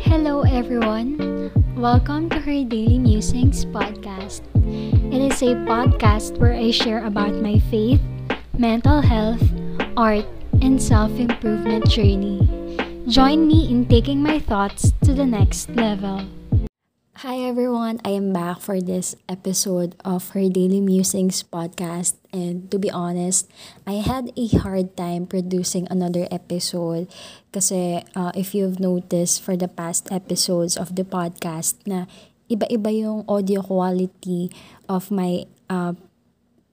Hello, everyone. Welcome to her Daily Musings podcast. It is a podcast where I share about my faith, mental health, art, and self improvement journey. Join me in taking my thoughts to the next level. Hi everyone, I am back for this episode of her Daily Musings podcast. And to be honest, I had a hard time producing another episode kasi uh, if you've noticed for the past episodes of the podcast na iba-iba yung audio quality of my uh,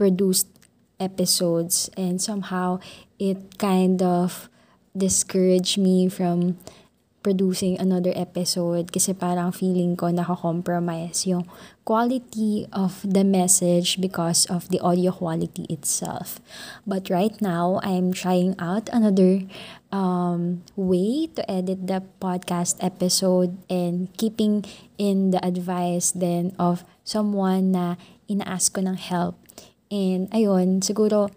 produced episodes and somehow it kind of discouraged me from producing another episode kasi parang feeling ko nakakompromise yung quality of the message because of the audio quality itself. But right now, I'm trying out another um, way to edit the podcast episode and keeping in the advice then of someone na ina-ask ko ng help. And ayun, siguro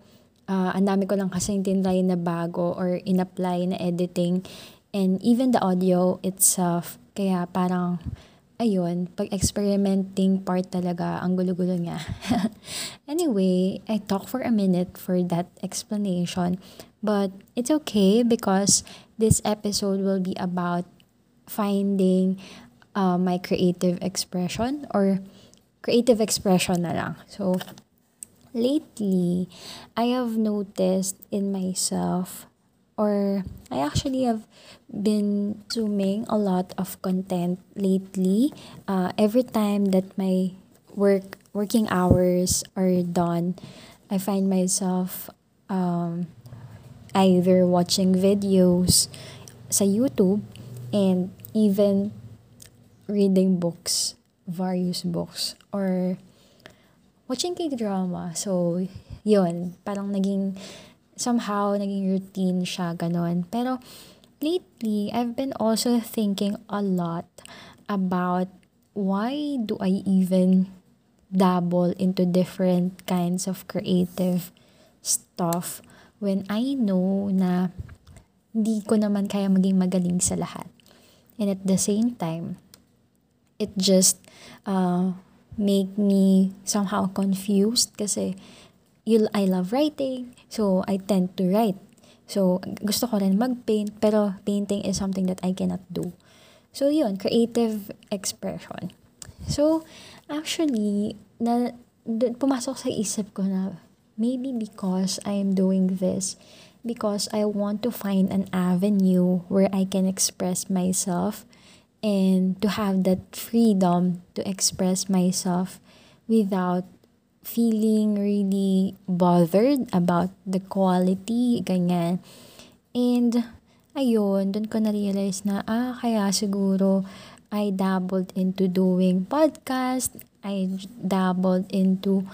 uh, ang dami ko lang kasi tinry na bago or in-apply na editing and even the audio itself. Kaya parang, ayun, pag-experimenting part talaga, ang gulo-gulo niya. anyway, I talk for a minute for that explanation. But it's okay because this episode will be about finding uh, my creative expression or creative expression na lang. So, lately, I have noticed in myself or I actually have been consuming a lot of content lately. Uh, every time that my work working hours are done, I find myself um, either watching videos sa YouTube and even reading books, various books, or watching K-drama. So, yun, parang naging somehow naging routine siya, ganon. Pero lately, I've been also thinking a lot about why do I even dabble into different kinds of creative stuff when I know na hindi ko naman kaya maging magaling sa lahat. And at the same time, it just uh, make me somehow confused kasi you, I love writing, so I tend to write. So, gusto ko rin mag-paint, pero painting is something that I cannot do. So, yun, creative expression. So, actually, na, pumasok sa isip ko na maybe because I am doing this, because I want to find an avenue where I can express myself and to have that freedom to express myself without feeling really bothered about the quality, ganyan. And, ayun, dun ko na-realize na, ah, kaya siguro I dabbled into doing podcast, I dabbled into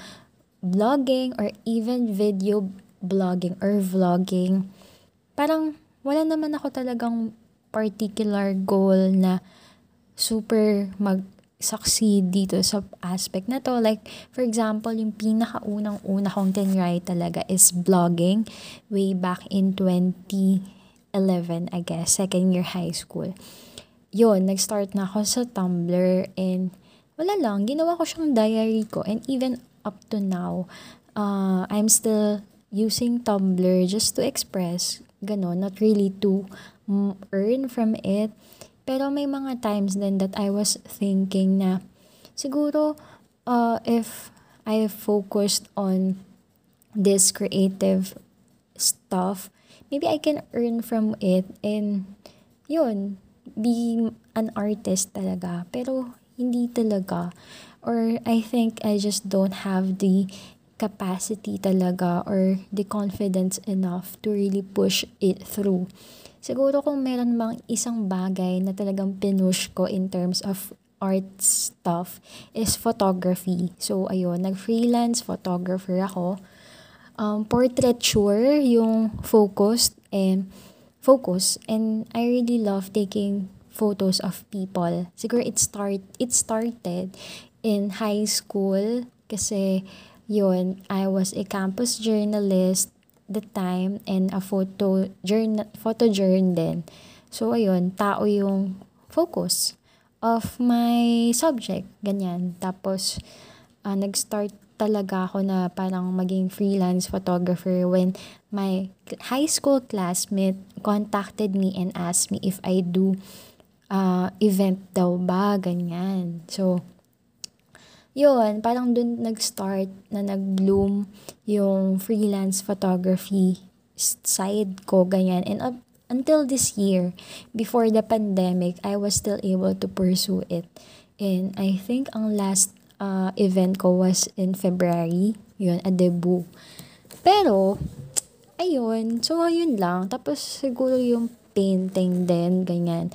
vlogging or even video blogging or vlogging. Parang wala naman ako talagang particular goal na super mag succeed dito sa aspect na to. Like, for example, yung pinakaunang-una kong tinry talaga is blogging way back in 2011, I guess, second year high school. Yun, nag-start na ako sa Tumblr and wala lang, ginawa ko siyang diary ko and even up to now, uh, I'm still using Tumblr just to express, gano'n, not really to earn from it. Pero may mga times then that I was thinking na siguro uh, if I focused on this creative stuff, maybe I can earn from it and yun, be an artist talaga. Pero hindi talaga. Or I think I just don't have the capacity talaga or the confidence enough to really push it through. Siguro kung meron mang isang bagay na talagang pinush ko in terms of art stuff is photography. So, ayun, nag-freelance photographer ako. Um, portraiture yung focus and focus and I really love taking photos of people. Siguro it start it started in high school kasi yun, I was a campus journalist the time and a photo journal, photo journal din. So, ayun, tao yung focus of my subject, ganyan. Tapos, uh, nag-start talaga ako na parang maging freelance photographer when my high school classmate contacted me and asked me if I do uh, event daw ba, ganyan. So, yun, parang dun nag-start na nag-bloom yung freelance photography side ko, ganyan. And up until this year, before the pandemic, I was still able to pursue it. And I think ang last uh, event ko was in February. Yun, a debut. Pero, ayun. So, yun lang. Tapos, siguro yung painting din, ganyan.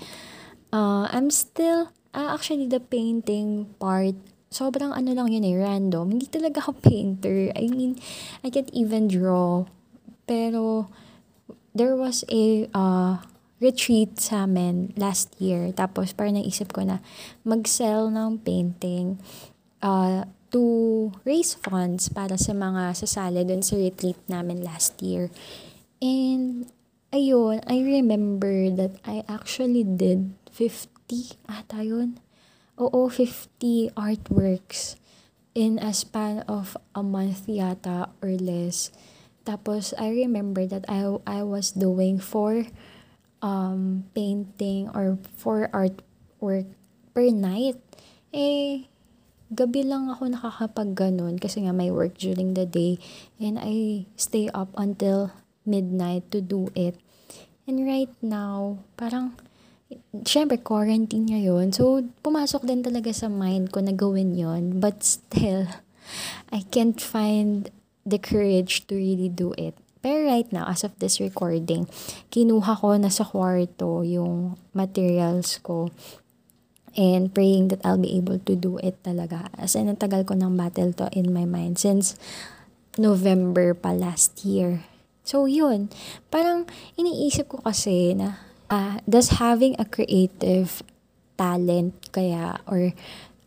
Uh, I'm still, uh, actually, the painting part, sobrang ano lang yun eh, random. Hindi talaga ako painter. I mean, I can't even draw. Pero, there was a, uh, retreat sa amin last year. Tapos, parang naisip ko na mag-sell ng painting uh, to raise funds para sa mga sasali doon sa retreat namin last year. And, ayun, I remember that I actually did 50 ata yun. Oo, 50 artworks in a span of a month yata or less. Tapos, I remember that I, I was doing four um, painting or four artwork per night. Eh, gabi lang ako nakakapag ganun kasi nga may work during the day and I stay up until midnight to do it. And right now, parang, syempre, quarantine ngayon. So, pumasok din talaga sa mind ko na gawin yon But still, I can't find the courage to really do it. Pero right now, as of this recording, kinuha ko na sa kwarto yung materials ko and praying that I'll be able to do it talaga. As in, natagal ko ng battle to in my mind since November pa last year. So, yun. Parang iniisip ko kasi na uh, does having a creative talent kaya or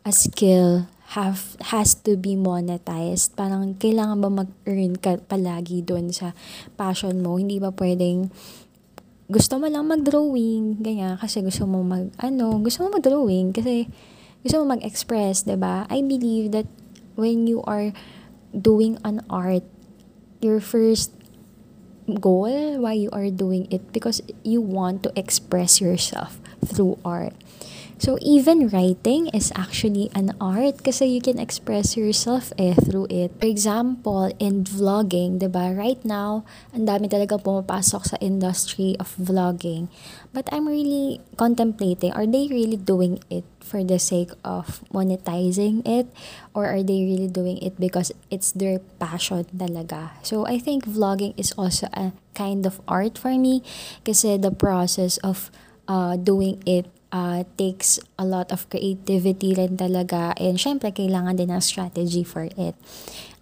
a skill have has to be monetized. Parang kailangan ba mag-earn ka palagi doon sa passion mo? Hindi ba pwedeng gusto mo lang mag-drawing, ganyan, kasi gusto mo mag, ano, gusto mo mag-drawing, kasi gusto mo mag-express, ba diba? I believe that when you are doing an art, your first goal why you are doing it because you want to express yourself through art. So, even writing is actually an art kasi you can express yourself eh through it. For example, in vlogging, ba diba? Right now, ang dami talaga pumapasok sa industry of vlogging. But I'm really contemplating, are they really doing it for the sake of monetizing it? Or are they really doing it because it's their passion talaga? So, I think vlogging is also a kind of art for me kasi the process of uh, doing it uh, takes a lot of creativity rin talaga and syempre kailangan din ng strategy for it.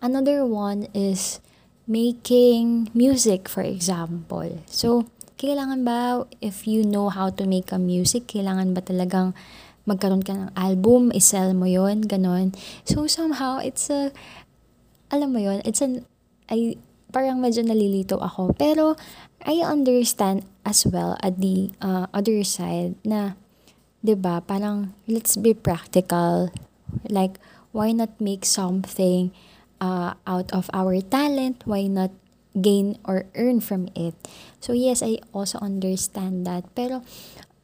Another one is making music for example. So, kailangan ba if you know how to make a music, kailangan ba talagang magkaroon ka ng album, isell mo yon ganon. So, somehow, it's a, alam mo yon it's an, I, parang medyo nalilito ako. Pero, I understand as well at the uh, other side na 'di ba? Parang let's be practical. Like why not make something uh, out of our talent? Why not gain or earn from it? So yes, I also understand that. Pero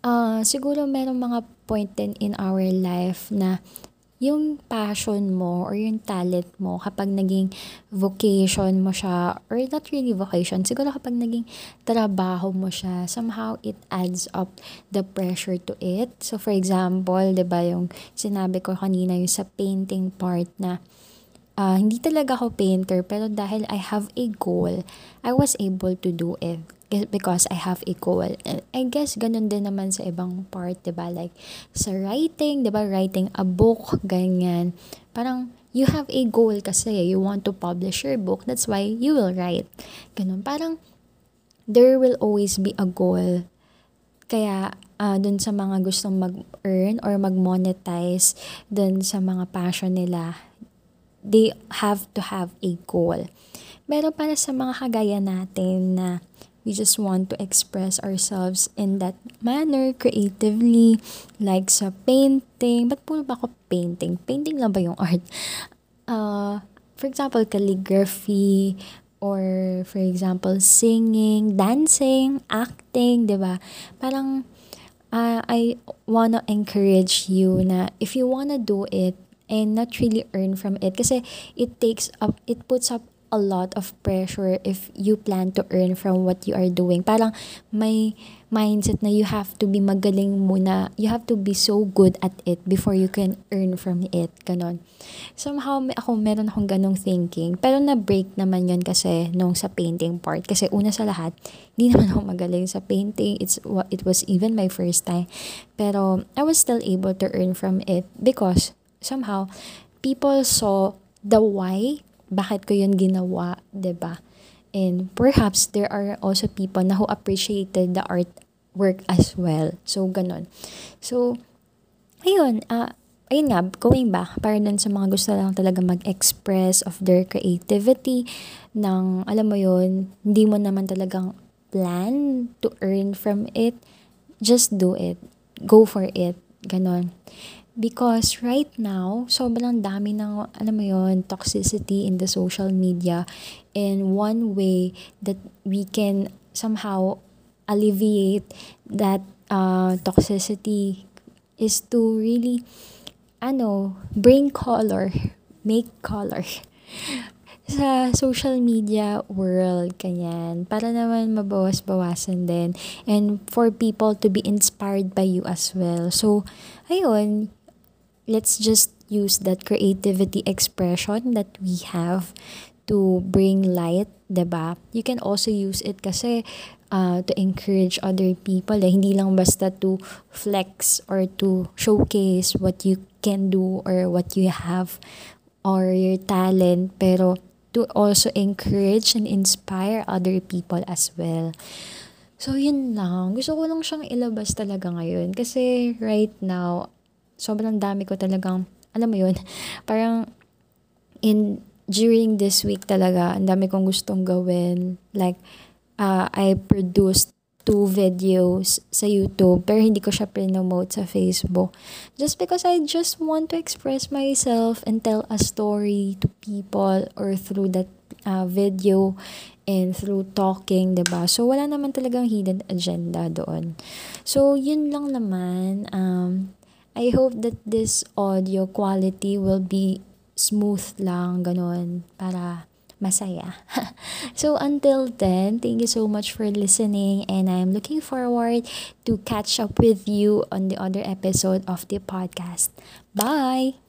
uh, siguro merong mga point din in our life na yung passion mo or yung talent mo kapag naging vocation mo siya or not really vocation siguro kapag naging trabaho mo siya somehow it adds up the pressure to it. So for example 'di ba yung sinabi ko kanina yung sa painting part na uh, hindi talaga ako painter pero dahil I have a goal I was able to do it because I have a goal. And I guess ganun din naman sa ibang part, 'di ba? Like sa writing, 'di ba? Writing a book, ganyan. Parang you have a goal kasi you want to publish your book. That's why you will write. Ganun. Parang there will always be a goal. Kaya uh, dun sa mga gustong mag-earn or mag-monetize dun sa mga passion nila, they have to have a goal. Pero para sa mga kagaya natin na we just want to express ourselves in that manner, creatively, like sa painting. Ba't puro ba ako painting? Painting lang ba yung art? Uh, for example, calligraphy, or for example, singing, dancing, acting, di ba? Parang, uh, I wanna encourage you na if you wanna do it and not really earn from it kasi it takes up it puts up a lot of pressure if you plan to earn from what you are doing. Parang may mindset na you have to be magaling muna. You have to be so good at it before you can earn from it. Ganon. Somehow, may, ako meron akong ganong thinking. Pero na-break naman yon kasi nung sa painting part. Kasi una sa lahat, hindi naman ako magaling sa painting. It's, it was even my first time. Pero I was still able to earn from it because somehow, people saw the why bakit ko yun ginawa, ba diba? And perhaps there are also people na who appreciated the art work as well. So, ganun. So, ayun, uh, ayun nga, going back, para dun sa mga gusto lang talaga mag-express of their creativity, ng, alam mo yun, hindi mo naman talagang plan to earn from it, just do it. Go for it. Ganon. Because right now, sobrang dami ng, alam mo yon toxicity in the social media. And one way that we can somehow alleviate that uh, toxicity is to really, ano, bring color, make color sa social media world, kanyan. Para naman mabawas-bawasan din. And for people to be inspired by you as well. So, ayun, let's just use that creativity expression that we have to bring light, 'di ba? You can also use it kasi uh, to encourage other people. Eh. Hindi lang basta to flex or to showcase what you can do or what you have or your talent, pero to also encourage and inspire other people as well. So, yun lang. Gusto ko lang siyang ilabas talaga ngayon. Kasi right now, sobrang dami ko talagang, alam mo yun, parang in, during this week talaga, ang dami kong gustong gawin. Like, uh, I produced two videos sa YouTube pero hindi ko siya promote sa Facebook just because I just want to express myself and tell a story to people or through that uh, video and through talking, 'di ba? So wala naman talagang hidden agenda doon. So yun lang naman um I hope that this audio quality will be smooth lang, ganun, para masaya. so until then, thank you so much for listening and I'm looking forward to catch up with you on the other episode of the podcast. Bye!